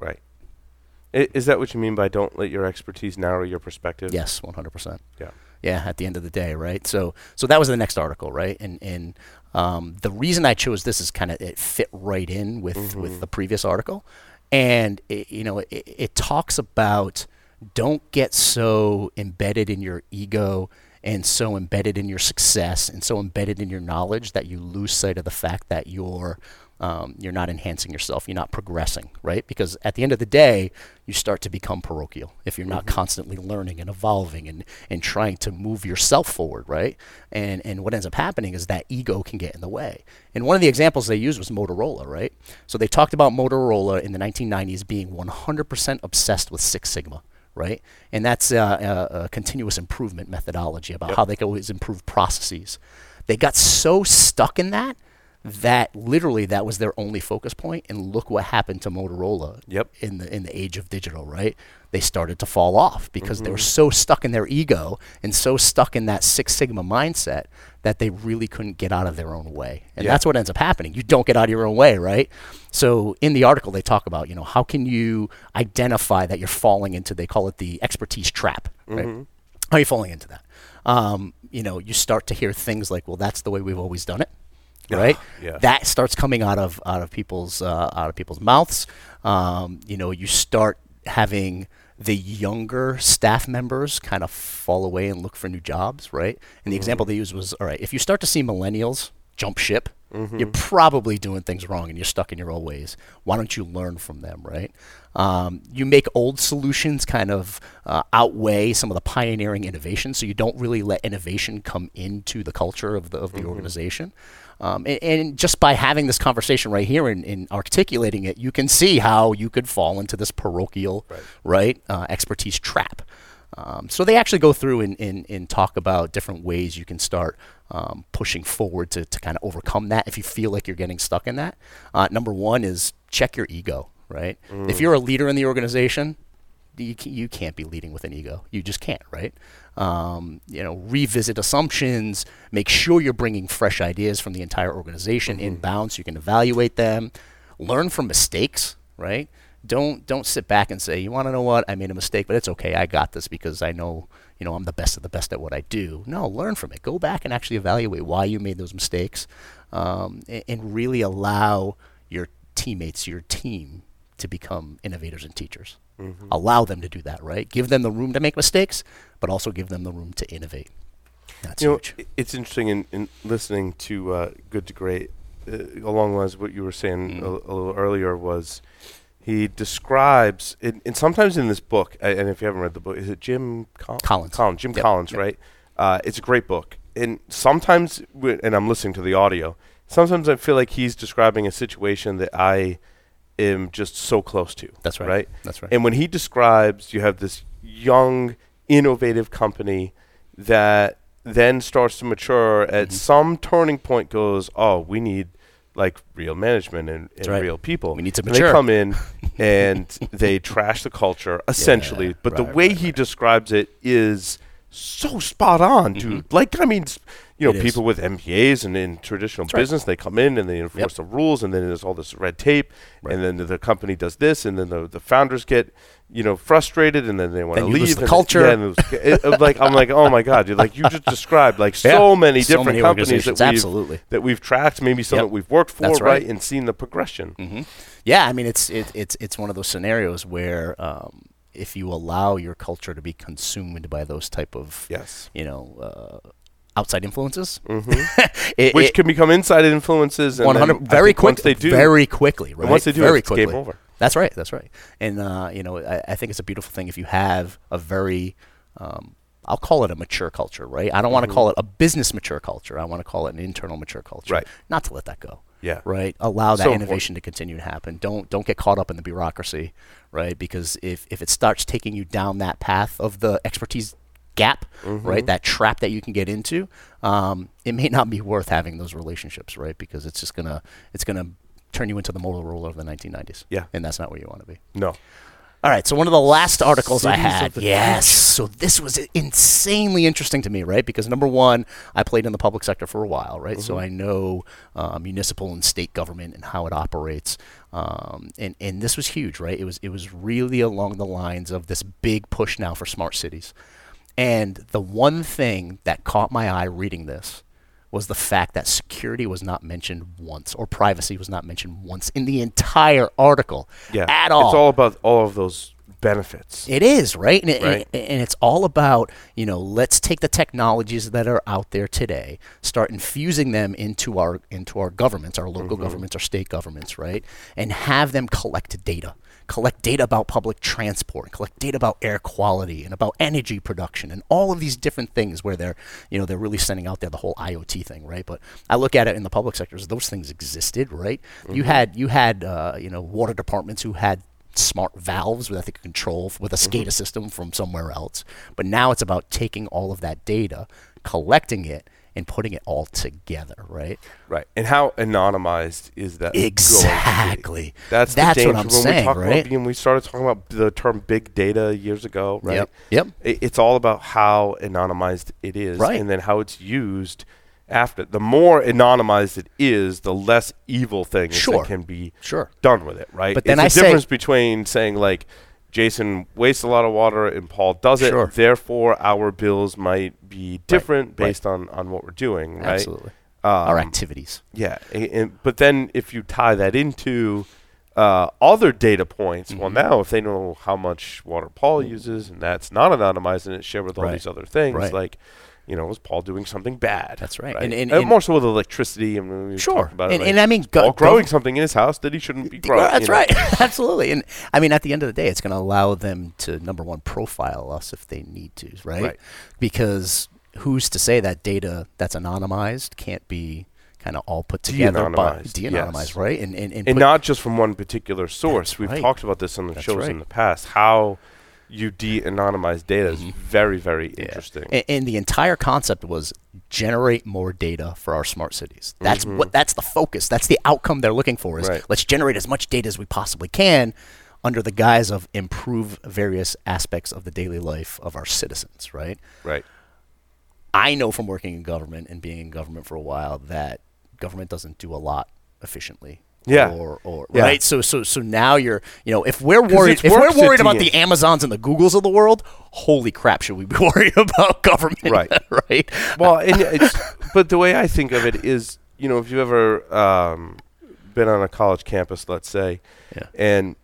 Right. I- Is that what you mean by don't let your expertise narrow your perspective? yes 100% Yeah. yeah at the end of the day right so so that was the next article right and and um, the reason i chose this is kind of it fit right in with with the previous article and it, you know it, it talks about don't get so embedded in your ego and so embedded in your success and so embedded in your knowledge that you lose sight of the fact that you're um, you're not enhancing yourself you're not progressing right? Because at the end of the day you start to become parochial if you're not constantly learning and evolving and, and trying to move yourself forward right? And and what ends up happening is that ego can get in the way. And one of the examples they used was motorola right? So they talked about motorola in the 1990s being 100% obsessed with six sigma right? And that's uh, a, a continuous improvement methodology about how they can always improve processes. They got so stuck in that that literally that was their only focus. And look what happened to Motorola Yep. in the in the age of digital, right? They started to fall off because they were so stuck in their ego and so stuck in that Six Sigma mindset that they really couldn't get out of their own way. And that's what ends up happening. You don't get out of your own way, right? So in the article they talk about, you know, how can you identify that you're falling into they call it the expertise trap, right? How are you falling into that? Um, you know, you start to hear things like, well, that's the way we've always done it. Right, yeah. that starts coming out of out of people's uh, out of people's mouths. Um, you know, you start having the younger staff members kind of fall away and look for new jobs, right? And the example they used was, all right, if you start to see millennials jump ship, you're probably doing things wrong and you're stuck in your old ways. Why don't you learn from them, right? Um, you make old solutions kind of uh, outweigh some of the pioneering innovation, so you don't really let innovation come into the culture of the of the organization. Um, and, and just by having this conversation right here and, and articulating it, you can see how you could fall into this parochial, right, uh, expertise trap. Um, so they actually go through and, and, and talk about different ways you can start um, pushing forward to, to kind of overcome that if you feel like you're getting stuck in that. Uh, number one is check your ego, right? If you're a leader in the organization, you, you can't be leading with an ego. You just can't, right? Um, you know, revisit assumptions, make sure you're bringing fresh ideas from the entire organization inbound so you can evaluate them, learn from mistakes, right? Don't don't sit back and say, you want to know what? I made a mistake, but it's okay. I got this because I know, you know, I'm the best of the best at what I do. No, learn from it. Go back and actually evaluate why you made those mistakes, um, and, and really allow your teammates, your team, to become innovators and teachers. Allow them to do that, right? Give them the room to make mistakes, but also give them the room to innovate. That's you huge. i- it's interesting in, in listening to uh, Good to Great, uh, along the lines of what you were saying Mm. a, a little earlier was he describes, it, and sometimes in this book, and if you haven't read the book, is it Jim Col- Collins. Collins, Jim Yep, Collins, yep. right? Uh, it's a great book, and sometimes, and I'm listening to the audio. Sometimes I feel like he's describing a situation that I am just so close to. That's right. Right. That's right. And when he describes, you have this young, innovative company that then starts to mature. At Mm-hmm. some turning point, goes, oh, we need like real management and, and right. real people. We need to And mature. They come in and they trash the culture essentially. but the way right, he describes it is so spot on, dude. Like I mean, you know, Mm-hmm. It is. people with MBAs and in traditional right. business, they come in and they enforce the rules, and then there's all this red tape, and then the, the company does this, and then the, the founders get, you know, frustrated, and then they want to leave. the and- culture. Yeah, and it was, it, like I'm like, oh my god, dude, like you just described like Yeah. so many So different many companies that we've, absolutely. that we've tracked, maybe some Yep. that we've worked for, right, right. and seen the progression. Yeah, I mean it's it, it's it's one of those scenarios where um, if you allow your culture to be consumed by those type of Yes. you know uh, outside influences, hmm it, Which it- can become inside influences. 100 very think once quickly, they do, very quickly, right? once they do, very it's game quickly. over. That's right. That's right. And uh, you know, I, I think it's a beautiful thing if you have a very um, I'll call it a mature culture, right? I don't want to call it a business mature culture. I want to call it an internal mature culture. Right. Not to let that go. Yeah. Right. Allow that So important. innovation to continue to happen. Don't don't get caught up in the bureaucracy, right? Because if if it starts taking you down that path of the expertise gap, Mm-hmm. right, that trap that you can get into, um, it may not be worth having those relationships, right? Because it's just gonna it's gonna turn you into the Motorola of the 1990s. Yeah. And that's not where you want to be. No. All right, so one of the last articles I Cities of had, yes. So this was insanely interesting to me, right? Because number one, I played in the public sector for a while, right? So I know uh, municipal and state government and how it operates, um, and and this was huge, right? It was it was really along the lines of this big push now for smart cities, and the one thing that caught my eye reading this was the fact that security was not mentioned once or privacy was not mentioned once in the entire article Yeah. at all. It's all about all of those benefits. It is right, and, it, Right. and, and it's all about you know let's take the technologies that are out there today, start infusing them into our into our governments, our local mm-hmm. governments, our state governments, right, and have them collect data, collect data about public transport, collect data about air quality and about energy production, and all of these different things where they're you know they're really sending out there the whole IoT thing, right? But I look at it in the public sectors; those things existed, right? You had you had uh, you know water departments who had smart valves that they could control with a SCADA system from somewhere else. But now it's about taking all of that data, collecting it, and putting it all together, right? Right. And how anonymized is that? going to be? Exactly. That's, That's the what danger. I'm when saying, we talk right? about when we started talking about the term big data years ago, right? Yep. Yep. It's all about how anonymized it is Right. and then how it's used after. The more anonymized it is, the less evil things Sure. that can be Sure. done with it, right? But then it's I a say- difference between saying like Jason wastes a lot of water and Paul does it, Sure. therefore our bills might be different right. based on on what we're doing, right? Absolutely. our Um, activities. Yeah, a- and, but then if you tie that into uh, other data points, well, Mm-hmm. now if they know how much water Paul uses and that's not anonymized and it's shared with all Right. these other things, Right. like, you know, is Paul doing something bad? That's right. And, And- and- and- more so with electricity. And we Sure. about it, And- like, and I mean, go- Paul go- growing something in his house that he shouldn't be growing. That's you know? right. Absolutely. And I mean, at the end of the day, it's going to allow them to number one profile us if they need to, right? Right. Because who's to say that data that's anonymized can't be kind of all put together by De-anonymized, de-anonymized, yes. right? And and, and, And not just from one particular source. That's We've right. talked about this on the That's shows right. in the past. How you de-anonymize data is very, very Mm-hmm. Yeah. interesting. And, and the entire concept was generate more data for our smart cities. That's what that's the focus. That's the outcome they're looking for is Mm-hmm. Right. let's generate as much data as we possibly can under the guise of improve various aspects of the daily life of our citizens, right? right. I know from working in government and being in government for a while that government doesn't do a lot efficiently. Yeah. Or, or Yeah. right. So so so now you're you know if we're worried if we're worried about the Amazons and the Googles of the world, holy crap, should we be worried about government? Right. right. well, and it's but the way I think of it is, you know, if you've ever um, been on a college campus, let's say, Yeah. and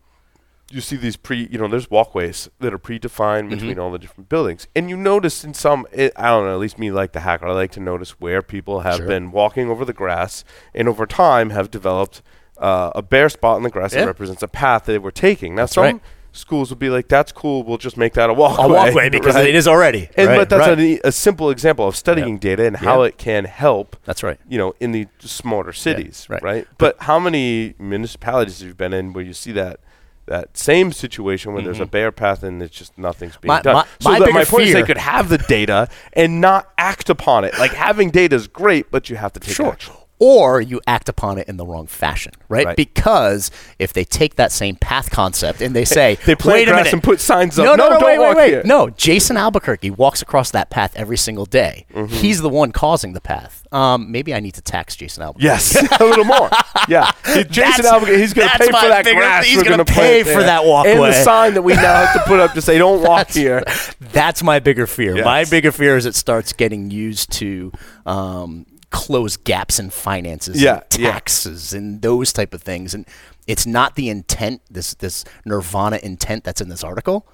you see these pre, you know, there's walkways that are predefined Mm-hmm. between all the different buildings, and you notice in some, it, I don't know, at least me like the hacker, I like to notice where people have Sure. been walking over the grass, and over time have developed uh, a bare spot in the grass Yeah. that represents a path that they were taking. Now, That's some right. schools would be like, "That's cool, we'll just make that a walkway." A walkway because right? it is already. And right, but that's a, a simple example of studying data and how Yeah. it can help. That's right. You know, in the smarter cities, right. right? But how many municipalities have you been in where you see that that same situation where there's a bare path and it's just nothing's being Mm-hmm. My- done? my- so my my point is they could have the data and not act upon it. Like having data is great, but you have to take Sure. action. Or you act upon it in the wrong fashion, right? Right. Because if they take that same path concept and they say, They plant "Wait a grass minute. and put signs up. No, no, No, no, don't wait, walk wait, wait. here. No, Jason Albuquerque walks across that path every single day. Mm-hmm. He's the one causing the path. Um, maybe I need to tax Jason Albuquerque. Yes, a little more. Yeah, Jason That's- Albuquerque, he's going to pay for that grass. he's gonna gonna pay for that and the sign that we now have to put up to say "Don't walk here." That's my bigger fear. My bigger fear is it starts getting used to um, close gaps in finances, Yeah, and yeah. taxes, and those type of things. And it's not the intent, this this nirvana intent that's in this article,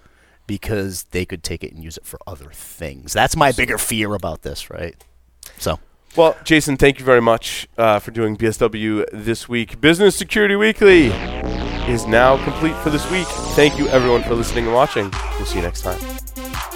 because they could take it and use it for other things. That's my bigger fear about this, right? So. Well, Jason, thank you very much uh, for doing BSW this week. Business Security Weekly is now complete for this week. Thank you, everyone, for listening and watching. We'll see you next time.